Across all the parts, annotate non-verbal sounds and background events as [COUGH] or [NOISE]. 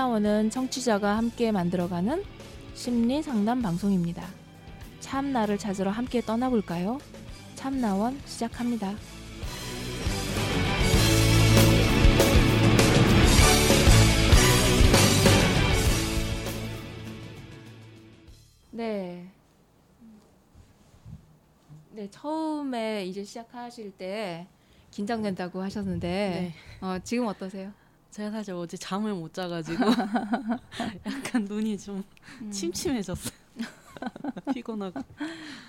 참나원은 청취자가 함께 만들어가는 심리 상담 방송입니다. 참나를 찾으러 함께 떠나볼까요? 참나원 시작합니다. 네. 네, 처음에 이제 시작하실 때 긴장된다고 하셨는데 네. 어, 지금 어떠세요? 제가 사실 어제 잠을 못 자가지고 [LAUGHS] 약간 눈이 좀 음. 침침해졌어요. [LAUGHS] 피곤하고.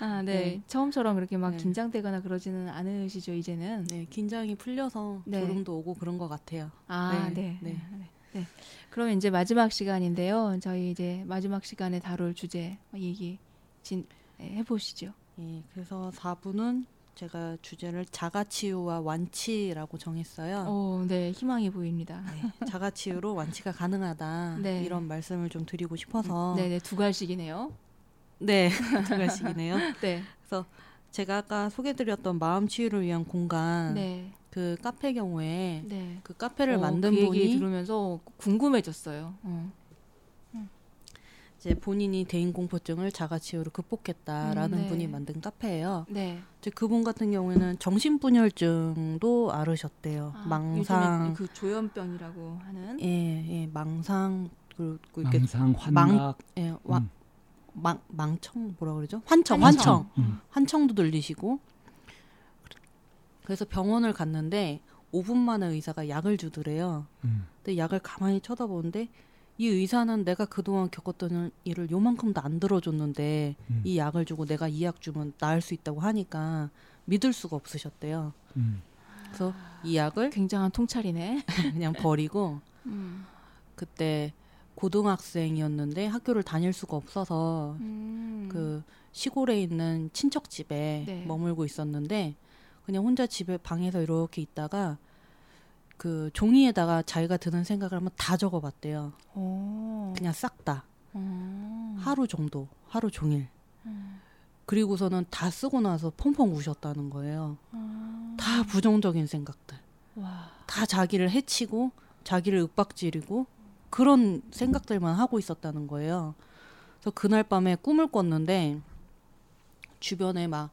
아, 네. 네. 처음처럼 그렇게 막 네. 긴장되거나 그러지는 않으시죠, 이제는? 네, 긴장이 풀려서 네. 졸음도 오고 그런 것 같아요. 아, 네, 네. 네. 네. 네. 그러면 이제 마지막 시간인데요. 저희 이제 마지막 시간에 다룰 주제 얘기 진, 네, 해보시죠. 예, 그래서 4부는 제가 주제를 자가치유와 완치라고 정했어요. 오, 네. 희망이 보입니다. 네, 자가치유로 완치가 가능하다 네. 이런 말씀을 좀 드리고 싶어서 네, 네. 두 갈씩이네요. 네, [LAUGHS] 두 가지이네요. [LAUGHS] 네. 제가 아까 소개드렸던 마음 치유를 위한 공간 네. 그 카페 경우에 네. 그 카페를 어, 만든 그 분이 들으면서 궁금해졌어요. 어. 이제 본인이 대인 공포증을 자가치유로 극복했다라는 음, 네. 분이 만든 카페예요. 네. 이제 그분 같은 경우에는 정신분열증도 앓으셨대요. 아, 망상, 그 조현병이라고 하는. 예, 예, 망상 그리고 이렇게 망상, 환각, 예, 와, 음. 망, 망청 뭐라 그러죠? 환청, 환청. 환청, 음. 환청도 들리시고. 그래서 병원을 갔는데 5분 만에 의사가 약을 주더래요. 음. 근데 약을 가만히 쳐다보는데 이 의사는 내가 그동안 겪었던 일을 요만큼도 안 들어줬는데 음. 이 약을 주고 내가 이 약 주면 나을 수 있다고 하니까 믿을 수가 없으셨대요. 음. 그래서 이 약을 굉장한 통찰이네. [LAUGHS] 그냥 버리고 음. 그때 고등학생이었는데 학교를 다닐 수가 없어서 음. 그 시골에 있는 친척 집에 네. 머물고 있었는데 그냥 혼자 집에 방에서 이렇게 있다가 그 종이에다가 자기가 드는 생각을 한번 다 적어봤대요. 오. 그냥 싹 다. 음. 하루 정도, 하루 종일. 음. 그리고서는 다 쓰고 나서 펑펑 우셨다는 거예요. 음. 다 부정적인 생각들. 와. 다 자기를 해치고 자기를 윽박지르고 그런 생각들만 하고 있었다는 거예요. 그래서 그날 밤에 꿈을 꿨는데 주변에 막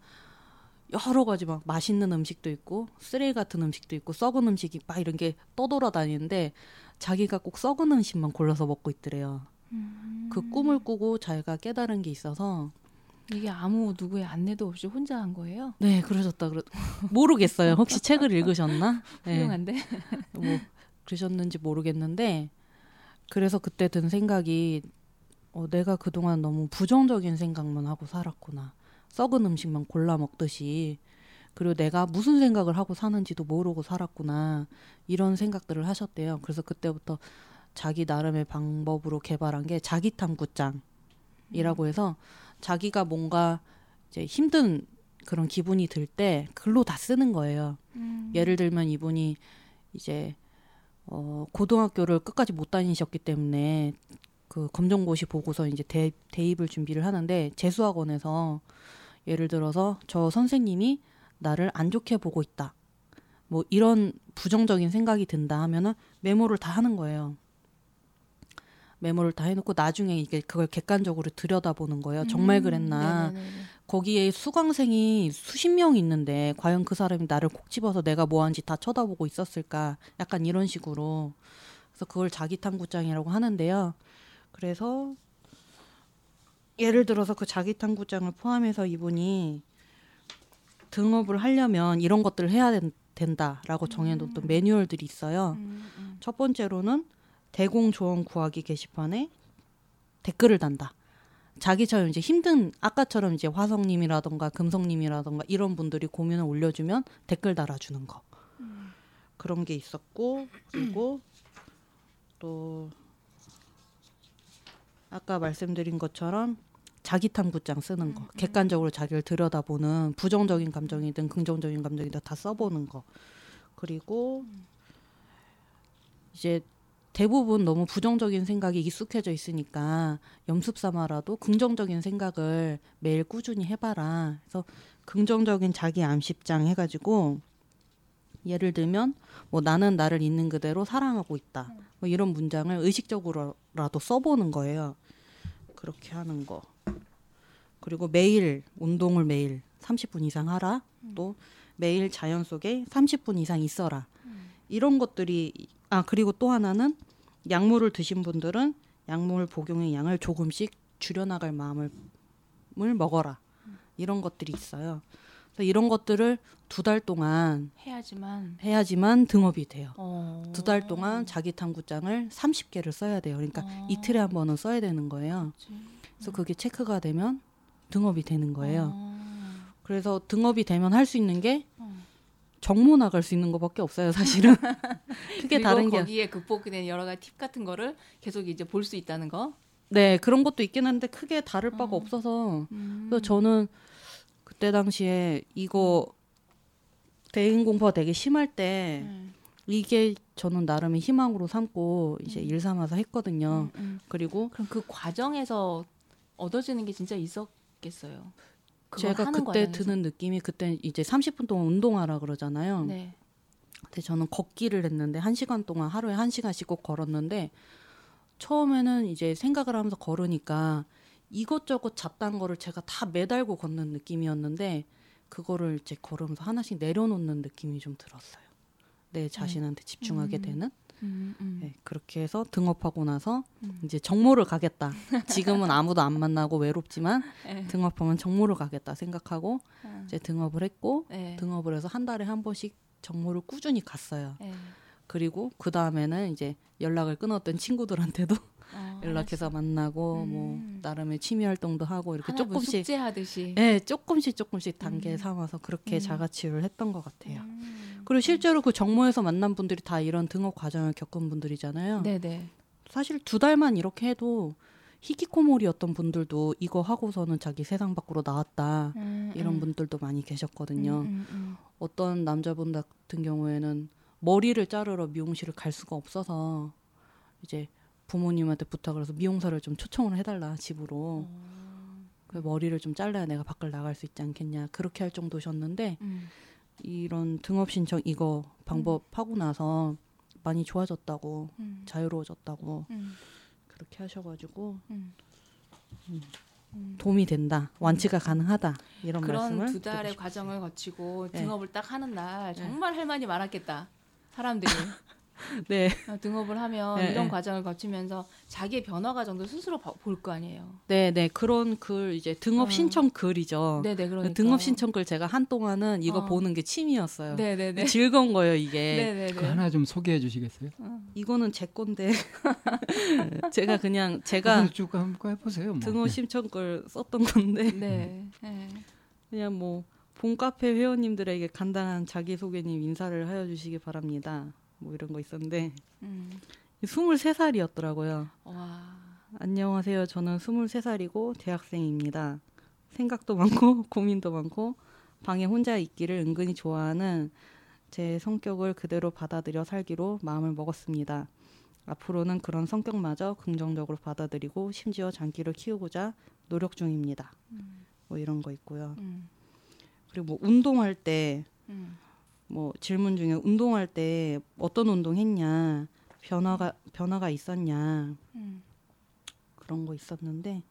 여러 가지 막 맛있는 음식도 있고 쓰레기 같은 음식도 있고 썩은 음식이 막 이런 게 떠돌아다니는데 자기가 꼭 썩은 음식만 골라서 먹고 있더래요. 음. 그 꿈을 꾸고 자기가 깨달은 게 있어서 이게 아무 누구의 안내도 없이 혼자 한 거예요? 네 그러셨다 그러 모르겠어요. 혹시 책을 읽으셨나? [LAUGHS] 네. 훌륭한데. 뭐 그러셨는지 모르겠는데 그래서 그때 든 생각이 어, 내가 그동안 너무 부정적인 생각만 하고 살았구나 썩은 음식만 골라 먹듯이 그리고 내가 무슨 생각을 하고 사는지도 모르고 살았구나 이런 생각들을 하셨대요 그래서 그때부터 자기 나름의 방법으로 개발한 게 자기 탐구장이라고 해서 자기가 뭔가 이제 힘든 그런 기분이 들 때 글로 다 쓰는 거예요 음. 예를 들면 이분이 이제 어 고등학교를 끝까지 못 다니셨기 때문에 그 검정고시 보고서 이제 대, 대입을 준비를 하는데 재수학원에서 예를 들어서 저 선생님이 나를 안 좋게 보고 있다. 뭐 이런 부정적인 생각이 든다 하면은 메모를 다 하는 거예요. 메모를 다 해놓고 나중에 이게 그걸 객관적으로 들여다보는 거예요. 정말 그랬나? 음. 네네네네. 거기에 수강생이 수십 명 있는데 과연 그 사람이 나를 콕 집어서 내가 뭐 하는지 다 쳐다보고 있었을까? 약간 이런 식으로. 그래서 그걸 자기 탐구장이라고 하는데요. 그래서 예를 들어서 그 자기 탐구장을 포함해서 이분이 등업을 하려면 이런 것들을 해야 된, 된다라고 정해놓던 매뉴얼들이 있어요. 음, 음. 첫 번째로는 대공 조언 구하기 게시판에 댓글을 단다. 자기처럼 이제 힘든 아까처럼 이제 화성님이라던가 금성님이라던가 이런 분들이 고민을 올려주면 댓글 달아주는 거 그런 게 있었고 그리고 또 아까 말씀드린 것처럼 자기 탐구장 쓰는 거 객관적으로 자기를 들여다보는 부정적인 감정이든 긍정적인 감정이든 다 써보는 거 그리고 이제 대부분 너무 부정적인 생각이 익숙해져 있으니까 염습 삼아라도 긍정적인 생각을 매일 꾸준히 해봐라. 그래서 긍정적인 자기 암십장 해가지고 예를 들면 뭐 나는 나를 있는 그대로 사랑하고 있다. 뭐 이런 문장을 의식적으로라도 써보는 거예요. 그렇게 하는 거. 그리고 매일 운동을 매일 30분 이상 하라. 또 매일 자연 속에 30분 이상 있어라. 이런 것들이 아 그리고 또 하나는 약물을 드신 분들은 약물 복용의 양을 조금씩 줄여나갈 마음을 을 먹어라. 이런 것들이 있어요. 그래서 이런 것들을 두 달 동안 해야지만 해야지만 등업이 돼요. 어. 두달 동안 자기 탐구장을 30개를 써야 돼요. 그러니까 어. 이틀에 한 번은 써야 되는 거예요. 그렇지. 그래서 그게 체크가 되면 등업이 되는 거예요. 어. 그래서 등업이 되면 할 수 있는 게 어. 정모 나갈 수 있는 것밖에 없어요, 사실은. [LAUGHS] 크게 다른 게 거기에 극복된 여러 가지 팁 같은 거를 계속 이제 볼 수 있다는 거. 네, 그런 것도 있긴 한데 크게 다를 바가 어. 없어서 음. 그래서 저는 그때 당시에 이거 대인 공부가 되게 심할 때 음. 이게 저는 나름의 희망으로 삼고 이제 일 삼아서 했거든요. 음, 음. 그리고 그럼 그 과정에서 얻어지는 게 진짜 있었 겠어요. 그걸 제가 그때. 드는 느낌이 그때 이제 30분 동안 운동하라 그러잖아요. 네. 근데 저는 걷기를 했는데 한 시간 동안 하루에 한 시간씩 꼭 걸었는데 처음에는 이제 생각을 하면서 걸으니까 이것저것 잡다한 거를 제가 다 매달고 걷는 느낌이었는데 그거를 이제 걸으면서 하나씩 내려놓는 느낌이 좀 들었어요. 내 자신한테 집중하게 음. 되는. 음, 음. 네, 그렇게 해서 등업하고 나서 음. 이제 정모를 가겠다. 지금은 아무도 안 만나고 외롭지만 [LAUGHS] 네. 등업하면 정모를 가겠다 생각하고 아. 이제 등업을 했고 네. 등업을 해서 한 달에 한 번씩 정모를 꾸준히 갔어요. 네. 그리고 그 다음에는 이제 연락을 끊었던 친구들한테도 [LAUGHS] 어, 연락해서 만나고 음. 뭐 나름의 취미 활동도 하고 이렇게 뭐 조금씩 숙제하듯이. 예, 조금씩 조금씩 단계 음. 삼아서 그렇게 음. 자가치유를 했던 것 같아요. 음. 그리고 실제로 그 정모에서 만난 분들이 다 이런 등업 과정을 겪은 분들이잖아요. 네네. 사실 두 달만 이렇게 해도 히키코모리였던 분들도 이거 하고서는 자기 세상 밖으로 나왔다. 음, 이런 음. 분들도 많이 계셨거든요. 음, 음, 음. 어떤 남자분 같은 경우에는 머리를 자르러 미용실을 갈 수가 없어서 이제 부모님한테 부탁을 해서 미용사를 좀 초청을 해달라 집으로 어. 그 머리를 좀 잘라야 내가 밖을 나갈 수 있지 않겠냐 그렇게 할 정도셨는데 음. 이런 등업 신청 이거 방법 하고 나서 많이 좋아졌다고 음. 자유로워졌다고 음. 그렇게 하셔가지고 음. 음. 도움이 된다 완치가 가능하다 이런 그런 말씀을 두 달의 과정을 거치고 네. 등업을 딱 하는 날 네. 정말 할 말이 많았겠다. 사람들이 싶- [LAUGHS] [LAUGHS] 네, 어, 등업을 하면 네, 이런 네. 과정을 거치면서 자기의 변화 과정도 스스로 볼 거 아니에요. 네, 네 그런 글 이제 등업 어. 신청 글이죠. 네 네 그러니까 등업 신청 글 제가 한 동안은 이거 어. 보는 게 취미였어요. 네 네 네 즐거운 거예요 이게. 네네네 그 하나 좀 소개해 주시겠어요? 이거는 제 건데 [LAUGHS] 제가 그냥 제가 쭉 한번 해보세요. 뭐. 등업 신청 글 썼던 건데 네. 네. 그냥 뭐 본카페 회원님들에게 간단한 자기소개님 인사를 하여 주시기 바랍니다. 뭐 이런 거 있었는데 음. 23살이었더라고요. 와. 안녕하세요. 저는 23살이고 대학생입니다. 생각도 많고 [LAUGHS] 고민도 많고 방에 혼자 있기를 은근히 좋아하는 제 성격을 그대로 받아들여 살기로 마음을 먹었습니다. 앞으로는 그런 성격마저 긍정적으로 받아들이고 심지어 장기를 키우고자 노력 중입니다. 뭐 이런 거 있고요. 음. 그리고 뭐 운동할 때 음. 뭐 질문 중에 운동할 때 어떤 운동 했냐 변화가 변화가 있었냐 음. 그런 거 있었는데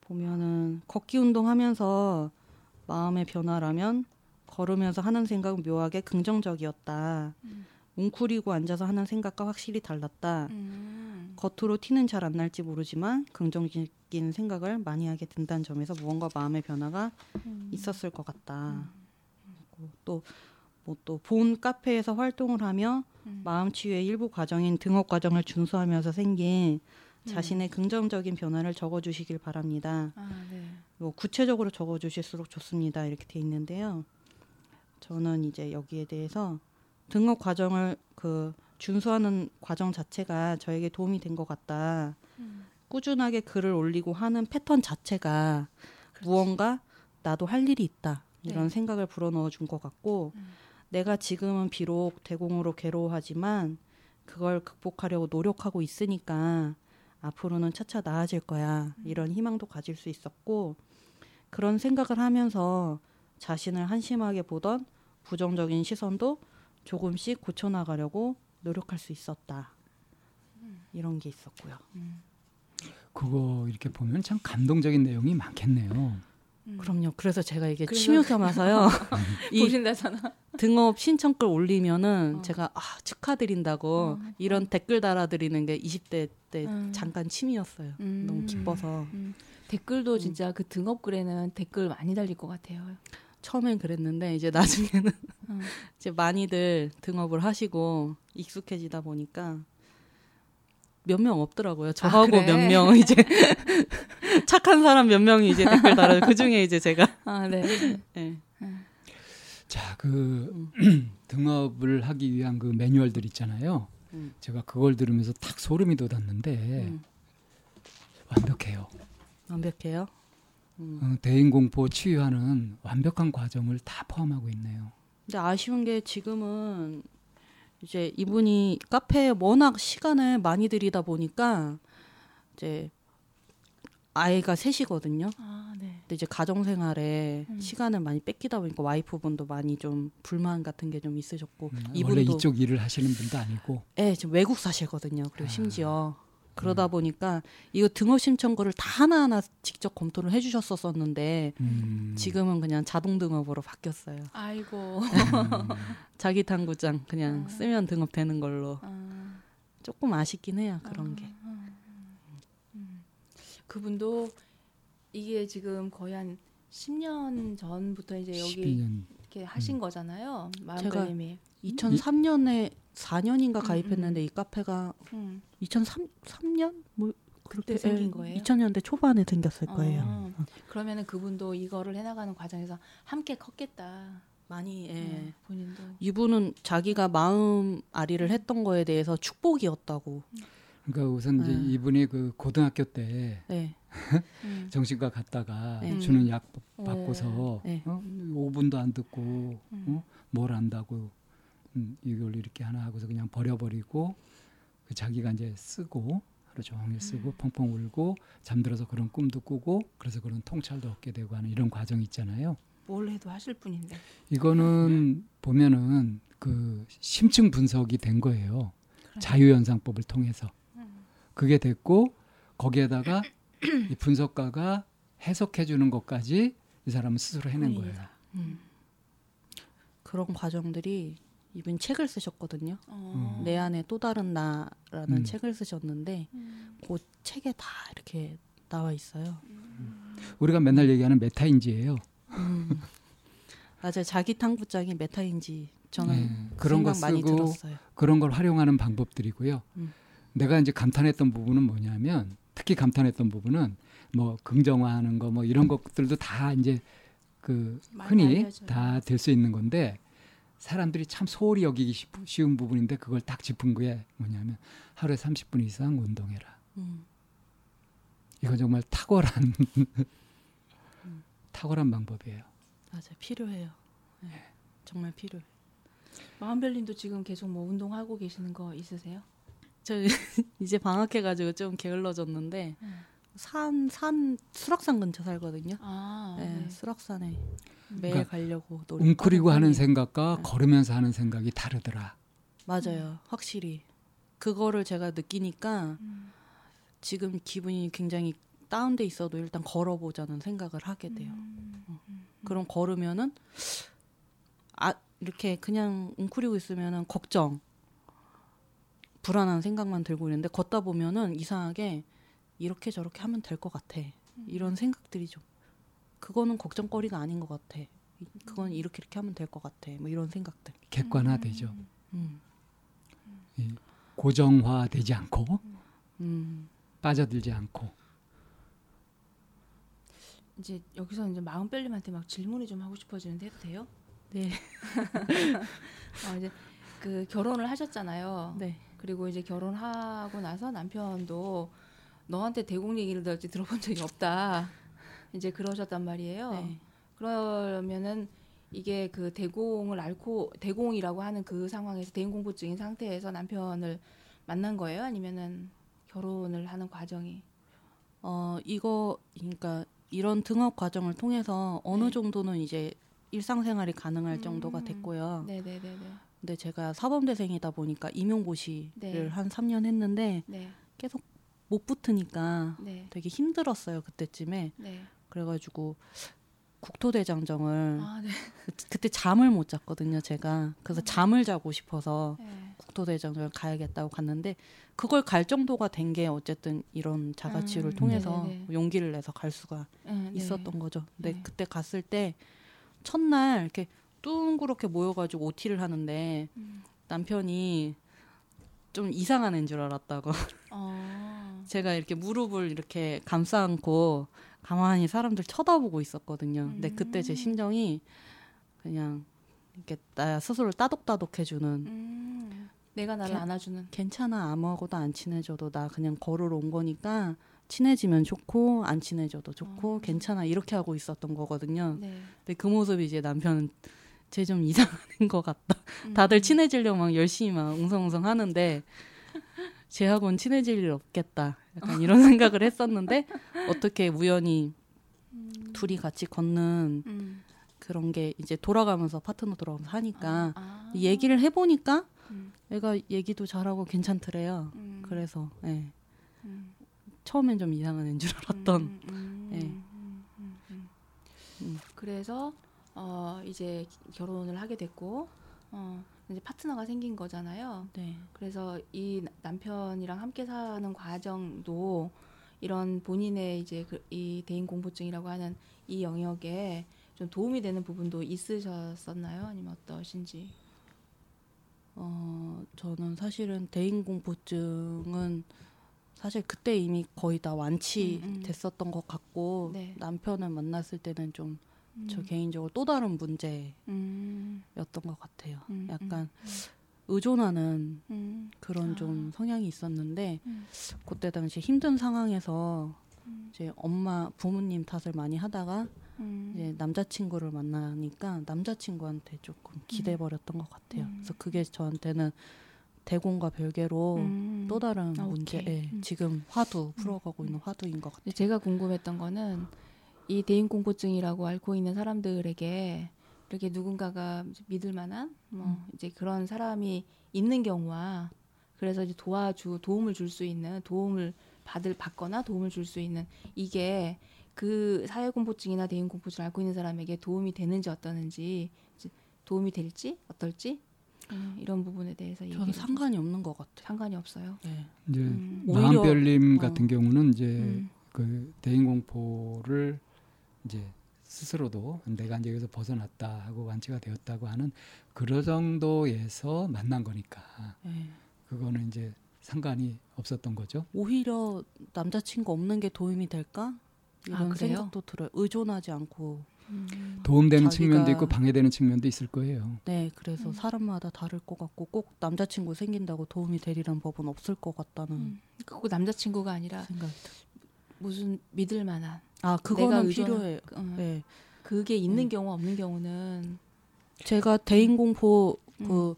보면은 걷기 운동하면서 마음의 변화라면 걸으면서 하는 생각은 묘하게 긍정적이었다. 음. 웅크리고 앉아서 하는 생각과 확실히 달랐다. 음. 겉으로 티는 잘 안 날지 모르지만 긍정적인 생각을 많이 하게 된다는 점에서 무언가 마음의 변화가 음. 있었을 것 같다. 또 뭐 또 본 카페에서 활동을 하며 음. 마음 치유의 일부 과정인 등업 과정을 준수하면서 생긴 음. 자신의 긍정적인 변화를 적어주시길 바랍니다. 아, 네. 뭐 구체적으로 적어주실수록 좋습니다. 이렇게 돼 있는데요. 저는 이제 여기에 대해서 등업 과정을 그 준수하는 과정 자체가 저에게 도움이 된 것 같다. 음. 꾸준하게 글을 올리고 하는 패턴 자체가 무언가 나도 할 일이 있다 이런 네. 생각을 불어넣어 준 것 같고 음. 내가 지금은 비록 대공으로 괴로워하지만 그걸 극복하려고 노력하고 있으니까 앞으로는 차차 나아질 거야 이런 희망도 가질 수 있었고 그런 생각을 하면서 자신을 한심하게 보던 부정적인 시선도 조금씩 고쳐 나가려고 노력할 수 있었다. 이런 게 있었고요. 그거 이렇게 보면 참 감동적인 내용이 많겠네요. 음. 그럼요. 그래서 제가 이게 그래서- 취미 삼아서요. [LAUGHS] [LAUGHS] 이 보신다잖아. 등업 신청글 올리면은 어. 제가 아, 축하드린다고 어. 이런 댓글 달아드리는 게 20대 때 음. 잠깐 취미였어요. 음. 너무 기뻐서 음. 댓글도 진짜 그 등업 글에는 댓글 많이 달릴 것 같아요. 처음엔 그랬는데 이제 나중에는 음. [LAUGHS] 이제 많이들 등업을 하시고 익숙해지다 보니까 몇 명 없더라고요. 저하고 그래? 몇명 이제 착한 사람 몇 명이 이제 댓글 달아요. 그 중에 이제 제가 아, 네. 예. 자, 그 음. [CLEARS THROAT] 등업을 하기 위한 그 매뉴얼들 있잖아요. 음. 제가 그걸 들으면서 탁 소름이 돋았는데 음. 완벽해요. 완벽해요. 음. 어, 대인 공포 치유하는 완벽한 과정을 다 포함하고 있네요. 근데 아쉬운 게 지금은 이제 이분이 카페에 워낙 시간을 많이 들이다 보니까 이제 아이가 셋이거든요. 아, 네. 근데 이제 가정 생활에 음. 시간을 많이 뺏기다 보니까 와이프분도 많이 좀 불만 같은 게 좀 있으셨고 음, 원래 이분도 이쪽 일을 하시는 분도 아니고 예, 지금 외국 사시거든요. 그리고 아. 심지어 그러다 보니까 이거 등업 신청거를 다 하나하나 직접 검토를 해주셨었었는데 음, 지금은 그냥 자동 등업으로 바뀌었어요. 아이고. 음, [LAUGHS] 자기 탐구장 그냥 아. 쓰면 등업되는 걸로 아, 조금 아쉽긴 해요 그런 게. 그분도 이게 지금 거의 한 10년 전부터 이제 여기 12년 이렇게 하신 거잖아요. 제가- 마음가림이. 2003년에 4년인가 음, 가입했는데 이 카페가 음. 2003 3년 뭐 그때 생긴 거예요? 2000년대 초반에 생겼을 거예요. 어, 그러면은 그분도 이거를 해나가는 과정에서 함께 컸겠다. 많이 예. 네, 본인도. 이분은 자기가 마음 아리를 했던 거에 대해서 축복이었다고. 그러니까 우선 이제 네. 이분이 그 고등학교 때 네. [LAUGHS] 음. 정신과 갔다가 네. 주는 약 음. 받고서 네. 어? 5분도 안 듣고 음. 어? 뭘 안다고 음, 이걸 이렇게 하나 하고서 그냥 버려버리고 그 자기가 이제 쓰고 하루 종일 쓰고 펑펑 울고 잠들어서 그런 꿈도 꾸고 그래서 그런 통찰도 얻게 되고 하는 이런 과정이 있잖아요. 뭘 해도 하실 분인데. 이거는 보면은 그 심층 분석이 된 거예요. 자유현상법을 통해서 그게 됐고 거기에다가 이 분석가가 해석해 주는 것까지 이 사람은 스스로 해낸 거예요. 본인이다. 음. 그런 과정들이 이분 책을 쓰셨거든요. 어. 내 안에 또 다른 나라는 음. 책을 쓰셨는데 음. 그 책에 다 이렇게 나와 있어요. 우리가 맨날 얘기하는 메타인지예요. 음. 맞아요. 자기 탐구장이 메타인지 저는 네, 그런 거 생각 많이 쓰고 들었어요. 그런 걸 활용하는 방법들이고요. 음. 내가 이제 감탄했던 부분은 뭐냐면 특히 감탄했던 부분은 뭐 긍정화하는 거 뭐 이런 것들도 다 이제 그 흔히. 다 될 수 있는 건데 사람들이 참 소홀히 여기기 쉬- 쉬운 부분인데 그걸 딱 짚은 게 뭐냐면 하루에 30분 이상 운동해라. 음. 이건 정말 탁월한 [LAUGHS] 탁월한 방법이에요. 맞아요. 필요해요. 네. 정말 필요해. 마음별님도 지금 계속 뭐 운동하고 계시는 거 있으세요? 저 [LAUGHS] 이제 방학해가지고 좀 게을러졌는데 음. 산, 산 수락산 근처 살거든요. 아, 네, 네. 수락산에 매일 그러니까 가려고 노력. 웅크리고 하는 생각과 네. 걸으면서 하는 생각이 다르더라. 맞아요, 확실히 그거를 제가 느끼니까 음. 지금 기분이 굉장히 다운돼 있어도 일단 걸어보자는 생각을 하게 돼요. 음. 그럼 걸으면은 아 이렇게 그냥 웅크리고 있으면은 걱정, 불안한 생각만 들고 있는데 걷다 보면은 이상하게 이렇게 저렇게 하면 될 것 같아. 이런 생각들이 좀 그거는 걱정거리가 아닌 것 같아. 그건 이렇게 이렇게 하면 될 것 같아. 뭐 이런 생각들. 객관화되죠. 음, 이 고정화되지 않고 음, 네. 빠져들지 않고 이제 여기서 이제 마음별님한테 막 질문이 좀 하고 싶어지는데 해도 돼요? 네, [LAUGHS] 어, 이제 그 결혼을 하셨잖아요. 네, 그리고 이제 결혼하고 나서 남편도 너한테 대공 얘기를 들지 들어본 적이 없다. 이제 그러셨단 말이에요. 네. 그러면은 이게 그 대공을 앓고 대공이라고 하는 그 상황에서 대인 공포증인 상태에서 남편을 만난 거예요? 아니면은 결혼을 하는 과정이? 어 이거 그러니까 이런 등업 과정을 통해서 어느 네. 정도는 이제 일상생활이 가능할 정도가 음. 됐고요. 네네네네. 근데 제가 사범대생이다 보니까 임용고시를 네. 한 3년 했는데 네. 계속 못 붙으니까 네. 되게 힘들었어요 그때쯤에 네. 그래가지고 국토대장정을 아, 네. 그때 잠을 못 잤거든요 제가 그래서 잠을 자고 싶어서 네. 국토대장정을 가야겠다고 갔는데 그걸 갈 정도가 된 게 어쨌든 이런 자가치유를 음, 통해서 네네네. 용기를 내서 갈 수가 네, 네. 있었던 거죠. 근데 네. 그때 갔을 때 첫날 이렇게 뚱그렇게 모여가지고 OT를 하는데 음. 남편이 좀 이상한 애인 줄 알았다고. 어. [LAUGHS] 제가 이렇게 무릎을 이렇게 감싸 안고 가만히 사람들 쳐다보고 있었거든요. 근데 그때 제 음. 심정이 그냥 이렇게 나 스스로를 따독따독 해주는 음. 내가 나를 걔- 안아주는. 괜찮아 아무하고도 안 친해져도 나 그냥 걸으러 온 거니까 친해지면 좋고 안 친해져도 좋고 어. 괜찮아 이렇게 하고 있었던 거거든요. 네. 근데 그 모습이 이제 남편은 쟤 좀 이상한 [LAUGHS] 것 같다. 음. 다들 친해지려고 막 열심히 막 웅성웅성 하는데 쟤하고는 친해질 일 없겠다. 약간 이런 [LAUGHS] 생각을 했었는데 어떻게 우연히 음. 둘이 같이 걷는 음. 그런 게 이제 돌아가면서 파트너 돌아가면서 하니까 아. 이 얘기를 해보니까 음. 애가 얘기도 잘하고 괜찮더래요. 음. 그래서 예. 음. 처음엔 좀 이상한 애인 줄 알았던 음, 음, 예. 음, 음, 음. 음. 그래서 어 이제 결혼을 하게 됐고 어 이제 파트너가 생긴 거잖아요. 네. 그래서 이 나- 남편이랑 함께 사는 과정도 이런 본인의 이제 그, 이 대인 공포증이라고 하는 이 영역에 좀 도움이 되는 부분도 있으셨었나요? 아니면 어떠신지? 어, 저는 사실은 대인 공포증은 사실 그때 이미 거의 다 완치됐었던 것 같고 네. 남편을 만났을 때는 좀 저 음. 개인적으로 또 다른 문제였던 음, 것 같아요. 음, 약간 의존하는 음, 그런 아. 좀 성향이 있었는데 음. 그때 당시 힘든 상황에서 음. 이제 엄마 부모님 탓을 많이 하다가 음. 이제 남자친구를 만나니까 남자친구한테 조금 기대 버렸던 것 같아요. 음. 그래서 그게 저한테는 대공과 별개로 음. 또 다른 아, 문제. 예, 음. 지금 화두 풀어가고 있는 화두인 것 같아요. 제가 궁금했던 거는 이 대인 공포증이라고 앓고 있는 사람들에게 이렇게 누군가가 믿을 만한 뭐 음. 이제 그런 사람이 있는 경우와 그래서 이제 도와주 도움을 줄 수 있는 도움을 받을 받거나 도움을 줄 수 있는 이게 그 사회 공포증이나 대인 공포증을 앓고 있는 사람에게 도움이 되는지 어떠는지 이제 도움이 될지 어떨지 음, 이런 부분에 대해서 저는 상관이 없는 것 같아요. 상관이 없어요. 예. 이제 음. 마음별님 어. 같은 경우는 이제 음. 그 대인 공포를 이제 스스로도 내가 이제 여기서 벗어났다 하고 완치가 되었다고 하는 그런 정도에서 만난 거니까 예. 그거는 이제 상관이 없었던 거죠. 오히려 남자친구 없는 게 도움이 될까? 이런 아, 그래요? 생각도 들어요. 의존하지 않고. 음. 도움되는 자기가- 측면도 있고 방해되는 측면도 있을 거예요. 네, 그래서 음. 사람마다 다를 것 같고 꼭 남자친구 생긴다고 도움이 되리란 법은 없을 것 같다는 음. 그거 남자친구가 아니라 생각이 들어요. 무슨 믿을 만한 아, 그거는 필요해요. 어, 네. 그게 있는 음. 경우 없는 경우는 제가 대인 공포 음. 그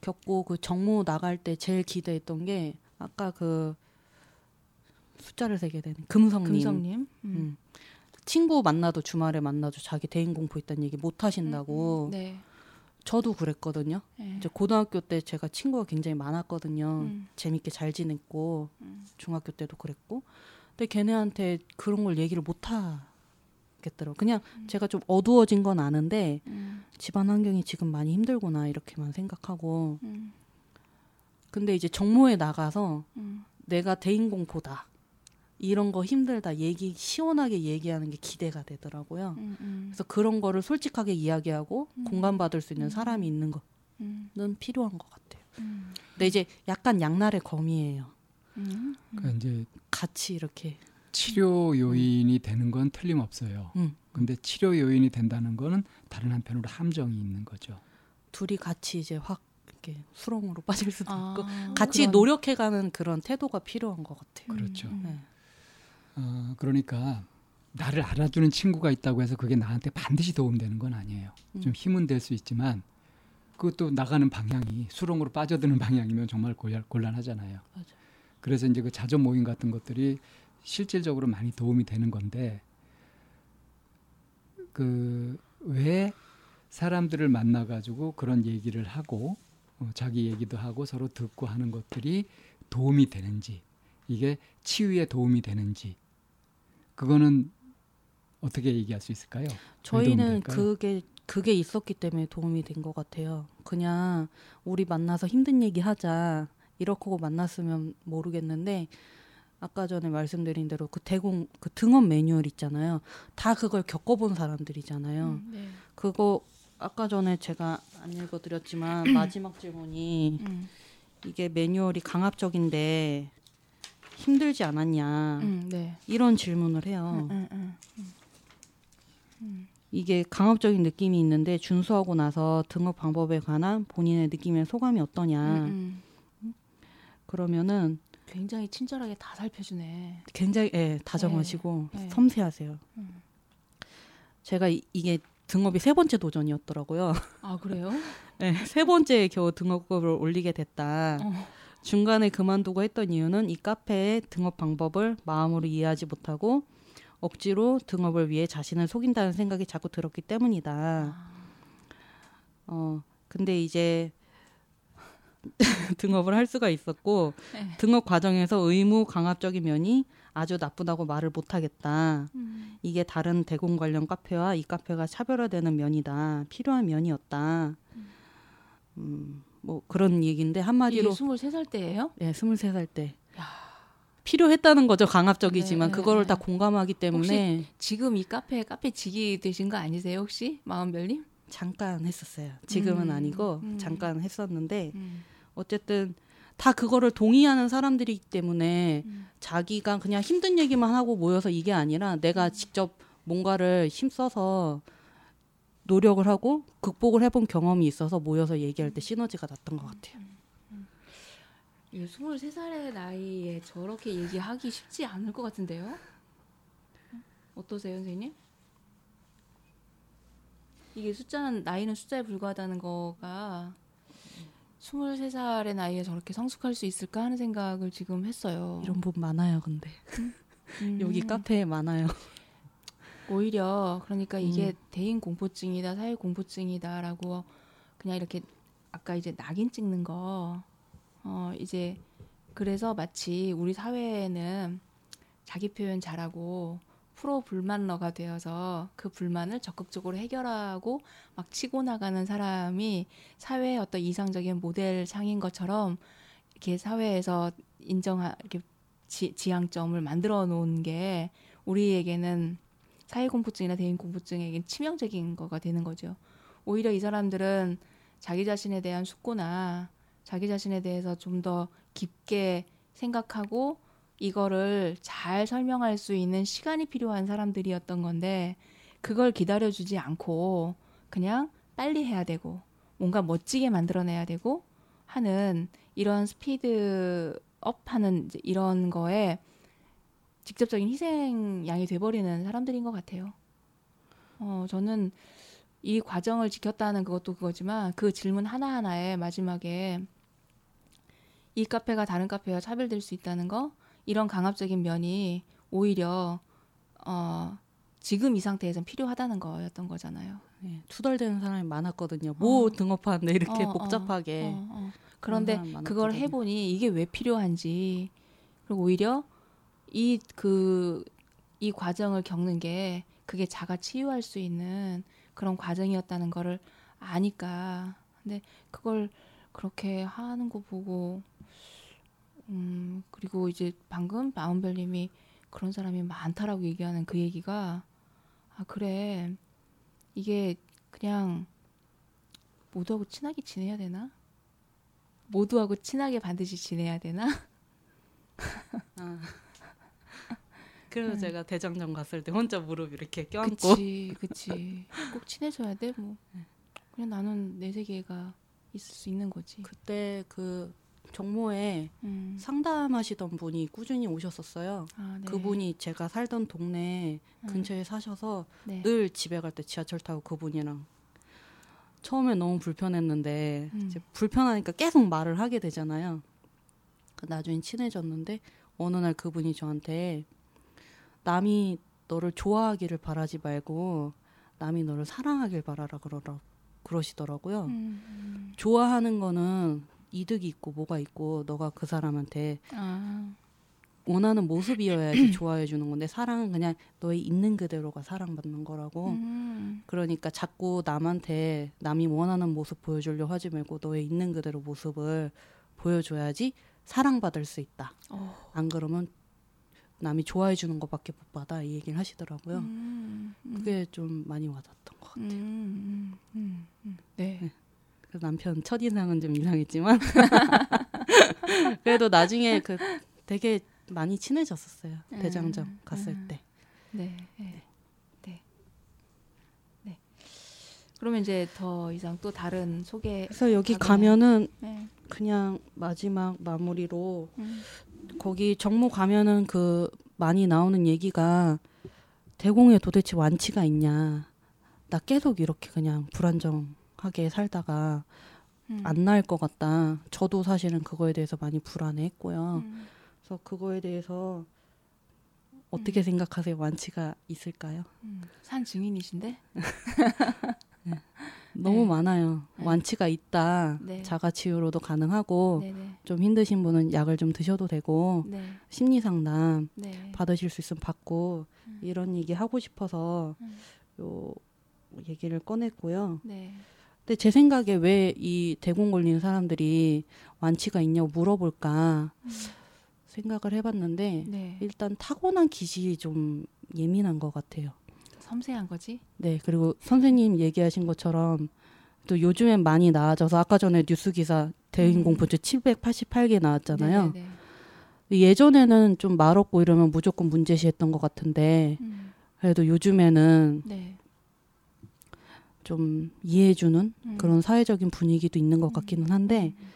겪고 그 정모 나갈 때 제일 기대했던 게 아까 그 숫자를 세게 된 금성님. 금성님 음. 음. 친구 만나도 주말에 만나도 자기 대인 공포 있다는 얘기 못 하신다고. 네. 저도 그랬거든요. 네. 이제 고등학교 때 제가 친구가 굉장히 많았거든요. 음. 재밌게 잘 지냈고 음. 중학교 때도 그랬고. 근데 걔네한테 그런 걸 얘기를 못 하겠더라고. 그냥 제가 좀 어두워진 건 아는데 음. 집안 환경이 지금 많이 힘들구나 이렇게만 생각하고. 음. 근데 이제 정모에 나가서 음. 내가 대인 공포다. 이런 거 힘들다 얘기 시원하게 얘기하는 게 기대가 되더라고요. 음. 음. 그래서 그런 거를 솔직하게 이야기하고 음. 공감받을 수 있는 음. 사람이 있는 음. 거는 필요한 것 같아요. 음. 근데 이제 약간 양날의 검이에요. 음. 그러니까 이제 같이 이렇게 치료 요인이 되는 건 틀림없어요. 음. 근데 치료 요인이 된다는 거는 다른 한편으로 함정이 있는 거죠. 둘이 같이 이제 확 이렇게 수렁으로 [LAUGHS] 빠질 수도 있고 아, 같이 그런- 노력해가는 그런 태도가 필요한 것 같아요. 그렇죠. 음. 네. 어, 그러니까 나를 알아주는 친구가 있다고 해서 그게 나한테 반드시 도움되는 건 아니에요. 음. 좀 힘은 될 수 있지만 그것도 나가는 방향이 수렁으로 빠져드는 방향이면 정말 곤란, 곤란하잖아요. 맞아요. 그래서 이제 그 자조 모임 같은 것들이 실질적으로 많이 도움이 되는 건데 그 왜 사람들을 만나 가지고 그런 얘기를 하고 어, 자기 얘기도 하고 서로 듣고 하는 것들이 도움이 되는지 이게 치유에 도움이 되는지 그거는 어떻게 얘기할 수 있을까요? 저희는 그게 그게 있었기 때문에 도움이 된 것 같아요. 그냥 우리 만나서 힘든 얘기 하자 이렇게 만났으면 모르겠는데 아까 전에 말씀드린 대로 그 대공 그 등원 매뉴얼 있잖아요. 다 그걸 겪어본 사람들이잖아요. 음, 네. 그거 아까 전에 제가 안 읽어드렸지만 [CLEARS THROAT] 마지막 질문이 음, 이게 매뉴얼이 강압적인데 힘들지 않았냐 음, 네. 이런 질문을 해요. 음, 음, 음. 이게 강압적인 느낌이 있는데 준수하고 나서 등업 방법에 관한 본인의 느낌의 소감이 어떠냐. 그러면은 굉장히 친절하게 다 살펴주네. 굉장히 예, 다정하시고 네. 네. 섬세하세요. 음. 제가 이, 이게 등업이 세 번째 도전이었더라고요. [LAUGHS] 아 그래요? 네, 세 번째에 겨우 등업급을 올리게 됐다. 어. 중간에 그만두고 했던 이유는 이 카페의 등업 방법을 마음으로 이해하지 못하고 억지로 등업을 위해 자신을 속인다는 생각이 자꾸 들었기 때문이다. 아. 어, 근데 이제 [LAUGHS] 등업을 할 수가 있었고 네. 등업 과정에서 의무 강압적인 면이 아주 나쁘다고 말을 못하겠다. 음. 이게 다른 대공 관련 카페와 이 카페가 차별화되는 면이다. 필요한 면이었다. 음, 뭐 그런 얘기인데 이게 한마디로 23살 때예요? 예, 23살 때 야. 필요했다는 거죠. 강압적이지만 네, 그거를 네. 다 공감하기 때문에 지금 이 카페 카페 직이 되신 거 아니세요 혹시 마음별님? 잠깐 했었어요. 지금은 음, 아니고 음. 잠깐 했었는데 음. 어쨌든 다 그거를 동의하는 사람들이기 때문에 음. 자기가 그냥 힘든 얘기만 하고 모여서 이게 아니라 내가 음. 직접 뭔가를 힘써서 노력을 하고 극복을 해본 경험이 있어서 모여서 얘기할 때 시너지가 났던 것 같아요. 이 23살의 나이에 저렇게 얘기하기 쉽지 않을 것 같은데요? 어떠세요, 선생님? 이게 숫자는 나이는 숫자에 불과하다는 거가 23살의 나이에 저렇게 성숙할 수 있을까 하는 생각을 지금 했어요. 이런 분 많아요, 근데 음. [LAUGHS] 여기 카페에 많아요. 오히려 그러니까 이게 음. 대인 공포증이다, 사회 공포증이다라고 그냥 이렇게 아까 이제 낙인 찍는 거, 어 이제 그래서 마치 우리 사회에는 자기 표현 잘하고 프로 불만러가 되어서 그 불만을 적극적으로 해결하고 막 치고 나가는 사람이 사회의 어떤 이상적인 모델 상인 것처럼 이렇게 사회에서 인정하 이렇게 지, 지향점을 만들어 놓은 게 우리에게는 사회 공포증이나 대인 공포증에겐 치명적인 거가 되는 거죠. 오히려 이 사람들은 자기 자신에 대한 숙고나 자기 자신에 대해서 좀 더 깊게 생각하고 이거를 잘 설명할 수 있는 시간이 필요한 사람들이었던 건데 그걸 기다려주지 않고 그냥 빨리 해야 되고 뭔가 멋지게 만들어내야 되고 하는 이런 스피드업 하는 이런 거에 직접적인 희생양이 돼버리는 사람들인 것 같아요. 어, 저는 이 과정을 지켰다는 그것도 그거지만 그 질문 하나하나에 마지막에 이 카페가 다른 카페와 차별될 수 있다는 거 이런 강압적인 면이 오히려 어, 지금 이 상태에선 필요하다는 거였던 거잖아요. 예, 투덜대는 사람이 많았거든요. 뭐 어. 등업하는데 이렇게 어, 어, 복잡하게 어, 어. 그런데. 그걸 해보니 이게 왜 필요한지 그리고 오히려 이 그이 과정을 겪는 게 그게 자가 치유할 수 있는 그런 과정이었다는 거를 아니까 근데 그걸 그렇게 하는 거 보고 음 그리고 이제 방금 마음별님이 그런 사람이 많다라고 얘기하는 그 얘기가 아 그래 이게 그냥 모두하고 친하게 지내야 되나? 모두하고 친하게 반드시 지내야 되나? 그래서 제가 대장정 갔을 때 혼자 무릎 이렇게 껴안고 그치, 그치. 꼭 친해져야 돼, 뭐. 그냥 나는 내 세계가 있을 수 있는 거지. 그때 그 정모에 음. 상담하시던 분이 꾸준히 오셨었어요. 아, 네. 그분이 제가 살던 동네 음. 근처에 사셔서 네. 늘 집에 갈 때 지하철 타고 그분이랑 처음에 너무 불편했는데 음. 이제 불편하니까 계속 말을 하게 되잖아요. 그 나중에 친해졌는데 어느 날 그분이 저한테 남이 너를 좋아하기를 바라지 말고 남이 너를 사랑하길 바라라 그러라 그러시더라고요. 음. 좋아하는 거는 이득이 있고 뭐가 있고 너가 그 사람한테 아. 원하는 모습이어야지 [CLEARS THROAT] 좋아해 주는 건데 사랑은 그냥 너의 있는 그대로가 사랑받는 거라고. 음. 그러니까 자꾸 남한테 남이 원하는 모습 보여주려 하지 말고 너의 있는 그대로 모습을 보여줘야지 사랑받을 수 있다. 어. 안 그러면 남이 좋아해 주는 것밖에 못 받아 이 얘기를 하시더라고요. 음. 음. 그게 좀 많이 와닿던 것 같아요. 음. 음. 음. 음. 네. 그래서 남편 첫 인상은 좀 이상했지만 [LAUGHS] 그래도 나중에 그 되게 많이 친해졌었어요. 음, 대장정 갔을 음. 때. 네. 네. 네. 네. 그러면 이제 더 이상 또 다른 소개. 그래서 여기. 가면은 네. 그냥 마지막 마무리로 음. 거기 정모 가면은 그 많이 나오는 얘기가 대공에 도대체 완치가 있냐. 나 계속 이렇게 그냥 불안정 하게 살다가 음. 안 나을 것 같다. 저도 사실은 그거에 대해서 많이 불안해했고요. 음. 그래서 그거에 대해서 어떻게 생각하세요? 완치가 있을까요? 음. 산 증인이신데? [LAUGHS] 너무 네. 많아요. 네. 완치가 있다. 네. 자가 치유로도 가능하고 네네. 좀 힘드신 분은 약을 좀 드셔도 되고 네. 심리 상담 네. 받으실 수 있으면 받고 음. 이런 얘기 하고 싶어서 음. 요 얘기를 꺼냈고요. 네. 근데 제 생각에 왜 이 대공 걸리는 사람들이 완치가 있냐고 물어볼까 음. 생각을 해봤는데 네. 일단 타고난 기질이 좀 예민한 것 같아요. 섬세한 거지? 네, 그리고 선생님 얘기하신 것처럼 또 요즘엔 많이 나아져서 아까 전에 뉴스 기사 대인 공포증 788개 나왔잖아요. 음. 네네네. 예전에는 좀 말없고 이러면 무조건 문제시했던 것 같은데 음. 그래도 요즘에는 네. 좀 이해해주는 음. 그런 사회적인 분위기도 있는 것 같기는 한데 음.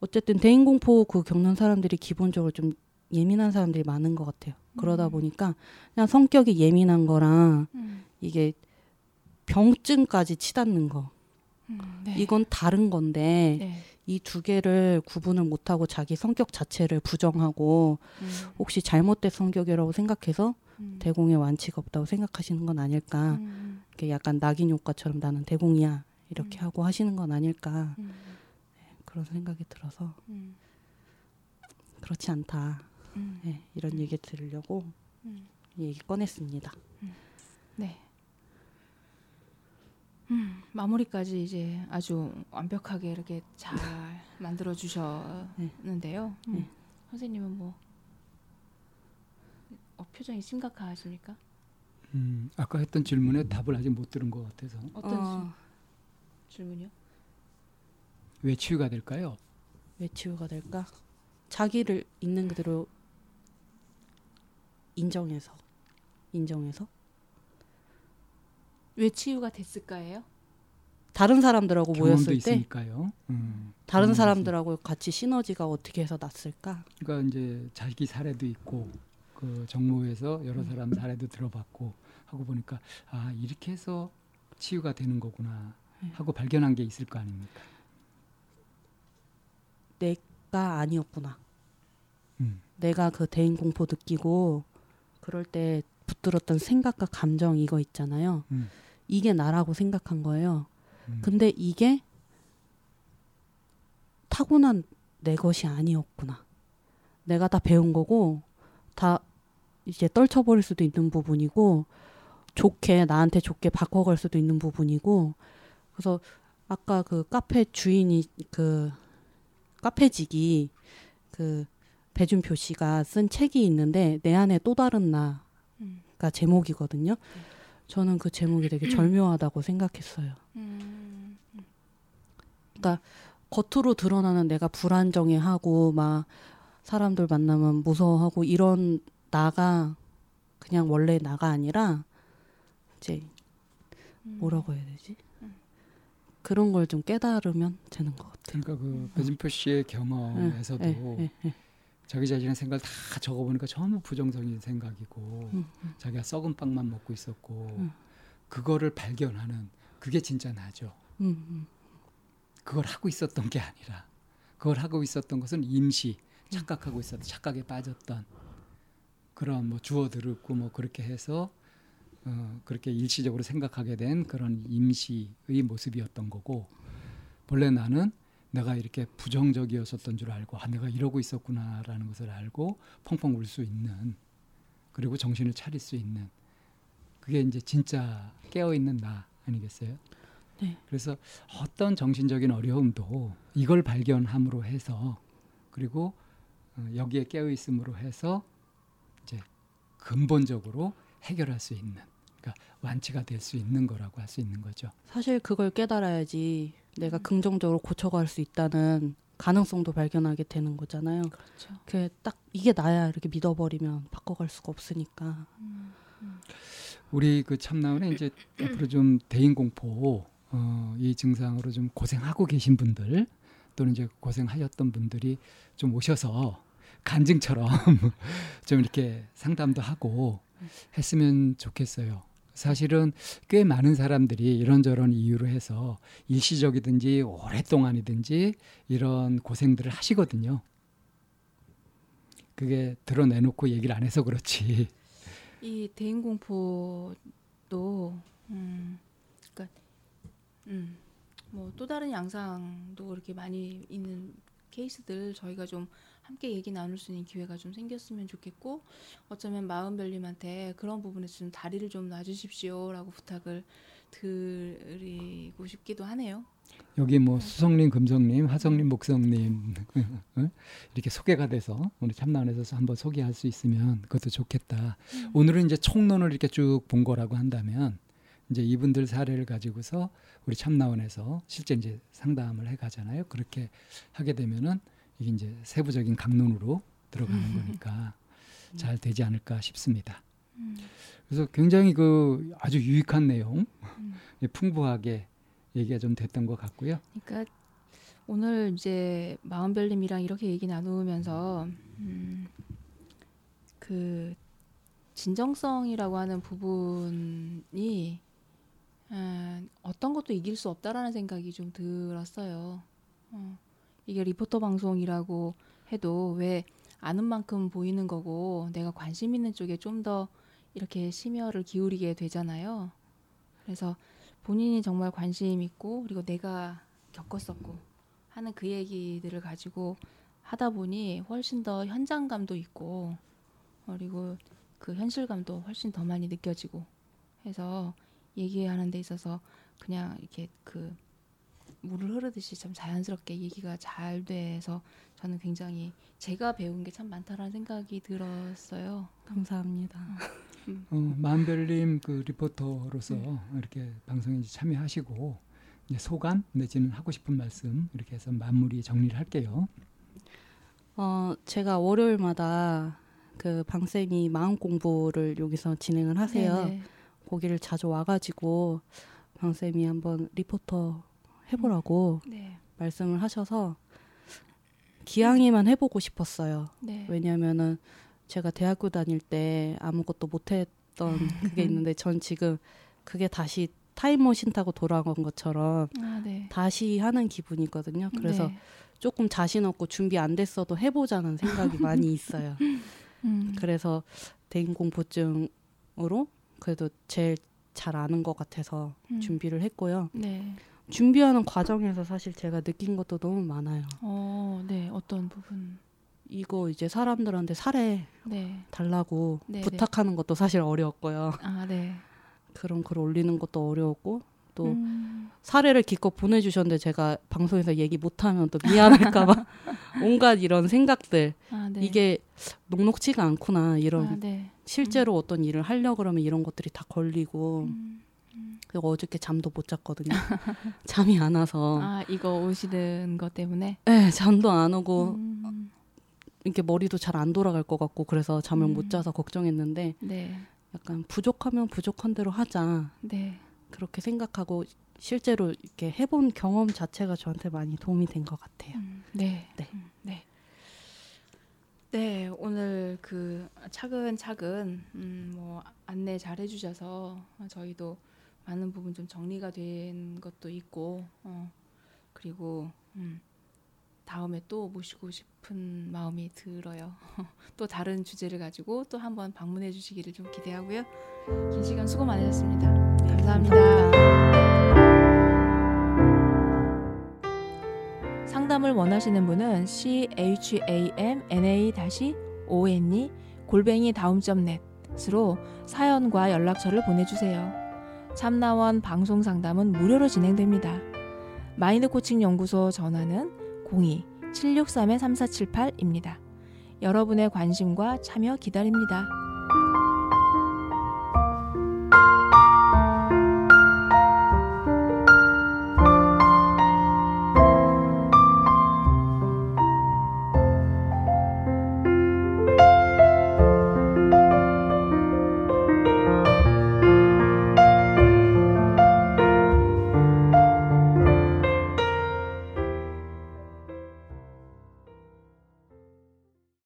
어쨌든 대인 공포 그 겪는 사람들이 기본적으로 좀 예민한 사람들이 많은 것 같아요. 그러다 음. 보니까 그냥 성격이 예민한 거랑 음. 이게 병증까지 치닫는 거 음. 네. 이건 다른 건데 네. 이두 개를 구분을 못하고 자기 성격 자체를 부정하고 음. 혹시 잘못된 성격이라고 생각해서 음. 대공의 완치가 없다고 생각하시는 건 아닐까 음. 이렇게 약간 낙인 효과처럼 나는 대공이야 이렇게 음. 하고 하시는 건 아닐까 음. 그런 생각이 들어서 음. 그렇지 않다 음. 네, 이런 얘기 들으려고 음. 이 얘기 꺼냈습니다. 네. 음, 마무리까지 이제 아주 완벽하게 이렇게 잘 [LAUGHS] 만들어 주셨는데요. 음, 네. 선생님은 뭐 어, 표정이 심각하십니까? 음, 아까 했던 질문에 답을 아직 못 들은 것 같아서 어떤 어, 질- 질문이요? 왜 치유가 될까요? 왜 치유가 될까? 자기를 있는 그대로 인정해서 인정해서 왜 치유가 됐을까예요? 다른 사람들하고 모였을 때 있으니까요. 음, 다른 사람들하고 같이 시너지가 어떻게 해서 났을까? 그러니까 이제 자기 사례도 있고 그 정모에서 여러 음. 사람 사례도 들어봤고 하고 보니까 아 이렇게 해서 치유가 되는 거구나 네. 하고 발견한 게 있을 거 아닙니까? 내가 아니었구나. 음, 내가 그 대인 공포 느끼고 그럴 때 붙들었던 생각과 감정 이거 있잖아요. 음, 이게 나라고 생각한 거예요. 음. 근데 이게 타고난 내 것이 아니었구나. 내가 다 배운 거고 다 이제 떨쳐버릴 수도 있는 부분이고 좋게 나한테 좋게 바꿔갈 수도 있는 부분이고 그래서 아까 그 카페 주인이 그 카페직이 그 배준표 씨가 쓴 책이 있는데 내 안에 또 다른 나가 음. 제목이거든요. 저는 그 제목이 되게 절묘하다고 생각했어요. 음. 겉으로 드러나는 내가 불안정해하고 막 사람들 만나면 무서워하고 이런 나가 그냥 원래 나가 아니라 이제 음. 뭐라고 해야 되지? 그런 걸 좀 깨달으면 되는 것 같아요. 그러니까 그 배진표 씨의 경험에서도 예, 예, 예. 자기 자신의 생각을 다 적어보니까 전부 부정적인 생각이고 음, 자기가 썩은 빵만 먹고 있었고 음. 그거를 발견하는 그게 진짜 나죠. 음, 음, 그걸 하고 있었던 게 아니라 그걸 하고 있었던 것은 임시 착각하고 있었던 착각에 빠졌던 그런 뭐 주워 들었고 뭐 그렇게 해서 어, 그렇게 일시적으로 생각하게 된 그런 임시의 모습이었던 거고 본래 나는 내가 이렇게 부정적이었었던 줄 알고 아 내가 이러고 있었구나라는 것을 알고 펑펑 울 수 있는 그리고 정신을 차릴 수 있는 그게 이제 진짜 깨어 있는 나 아니겠어요? 네. 그래서 어떤 정신적인 어려움도 이걸 발견함으로 해서 그리고 어, 여기에 깨어 있음으로 해서 이제 근본적으로 해결할 수 있는 그러니까 완치가 될 수 있는 거라고 할 수 있는 거죠. 사실 그걸 깨달아야지 음. 내가 긍정적으로 고쳐갈 수 있다는 가능성도 발견하게 되는 거잖아요. 그렇죠. 그게 딱 이게 나야 이렇게 믿어버리면 바꿔갈 수가 없으니까. 우리 그 참나원에 이제 앞으로 좀 대인 공포 어, 이 증상으로 좀 고생하고 계신 분들 또는 이제 고생하셨던 분들이 좀 오셔서 간증처럼 [LAUGHS] 좀 이렇게 상담도 하고 했으면 좋겠어요. 사실은 꽤 많은 사람들이 이런저런 이유로 해서 일시적이든지 오랫동안이든지 이런 고생들을 하시거든요. 그게 드러내놓고 얘기를 안 해서 그렇지. 이 대인 공포도 음, 그러니까 음, 뭐 또 다른 양상도 그렇게 많이 있는 케이스들 저희가 좀 함께 얘기 나눌 수 있는 기회가 좀 생겼으면 좋겠고 어쩌면 마음별님한테 그런 부분에서 좀 다리를 좀 놔주십시오라고 부탁을 드리고 싶기도 하네요. 여기 뭐 수성님, 금성님, 화성님, 목성님 [LAUGHS] 어? 이렇게 소개가 돼서 우리 참나원에서 한번 소개할 수 있으면 그것도 좋겠다. 오늘은 이제 총론을 이렇게 쭉 본 거라고 한다면 이제 이분들 사례를 가지고서 우리 참나원에서 실제 이제 상담을 해 가잖아요. 그렇게 하게 되면은 이게 이제 세부적인 강론으로 들어가는 거니까 잘 되지 않을까 싶습니다. 그래서 굉장히 그 아주 유익한 내용, 예, 풍부하게 얘기가 좀 됐던 것 같고요. 그러니까 오늘 이제 마음별님이랑 이렇게 얘기 나누면서 음, 그 진정성이라고 하는 부분이 음, 어떤 것도 이길 수 없다라는 생각이 좀 들었어요. 어, 이게 리포터 방송이라고 해도 왜 아는 만큼 보이는 거고 내가 관심 있는 쪽에 좀 더 이렇게 심혈을 기울이게 되잖아요. 그래서 본인이 정말 관심 있고 그리고 내가 겪었었고 하는 그 얘기들을 가지고 하다 보니 훨씬 더 현장감도 있고 그리고 그 현실감도 훨씬 더 많이 느껴지고 해서 얘기하는 데 있어서 그냥 이렇게 그 물을 흐르듯이 참 자연스럽게 얘기가 잘 돼서 저는 굉장히 제가 배운 게 참 많다라는 생각이 들었어요. 감사합니다. 어, 만별님 그 리포터로서 이렇게 방송에 참여하시고 이제 소감 내지는 하고 싶은 말씀 이렇게 해서 마무리 정리를 할게요. 어, 제가 월요일마다 그 방쌤이 마음 공부를 여기서 진행을 하세요. 네네. 거기를 자주 와가지고 방쌤이 한번 리포터 해보라고 네. 말씀을 하셔서 기왕이만 해보고 싶었어요. 네. 왜냐하면은 제가 대학교 다닐 때 아무것도 못했던 [LAUGHS] 그게 있는데 전 지금 그게 다시 타임머신 타고 돌아간 것처럼 아, 네. 다시 하는 기분이거든요. 그래서 네. 조금 자신 없고 준비 안 됐어도 해보자는 생각이 많이 있어요. [LAUGHS] 음. 그래서 대인 공포증으로 그래도 제일 잘 아는 것 같아서 음. 준비를 했고요. 네. 준비하는 과정에서 사실 제가 느낀 것도 너무 많아요. 어, 네. 어떤 부분? 이거 이제 사람들한테 사례 네. 달라고 네, 부탁하는 것도 사실 어려웠고요. 아, 네. 그런 글 올리는 것도 어려웠고 또 음. 사례를 기껏 보내주셨는데 제가 방송에서 얘기 못하면 또 미안할까봐 [LAUGHS] 온갖 이런 생각들 아, 네. 이게 녹록치가 않구나 이런 아, 네. 실제로 어떤 일을 하려 그러면 이런 것들이 다 걸리고 음. 그리고 어저께 잠도 못 잤거든요. [LAUGHS] 잠이 안 와서 아, 이거 오시는 것 때문에. 네, 잠도 안 오고 음. 이렇게 머리도 잘 안 돌아갈 것 같고 그래서 잠을 음. 못 자서 걱정했는데 네. 약간 부족하면 부족한 대로 하자 네. 그렇게 생각하고 실제로 이렇게 해본 경험 자체가 저한테 많이 도움이 된 것 같아요. 음, 네. 네. 음, 네. 네, 오늘 그 차근차근 음, 뭐 안내 잘 해주셔서 저희도 많은 부분 좀 정리가 된 것도 있고, 어, 그리고 음, 다음에 또 모시고 싶은 마음이 들어요. [LAUGHS] 또 다른 주제를 가지고 또 한번 방문해 주시기를 좀 기대하고요. 긴 시간 수고 많으셨습니다. 네, 감사합니다. 상담을 원하시는 분은 c h a m n a o n e 골뱅이 다음점 넷으로 사연과 연락처를 보내주세요. 참나원 방송 상담은 무료로 진행됩니다. 마인드 코칭 연구소 전화는 02-763-3478입니다. 여러분의 관심과 참여 기다립니다.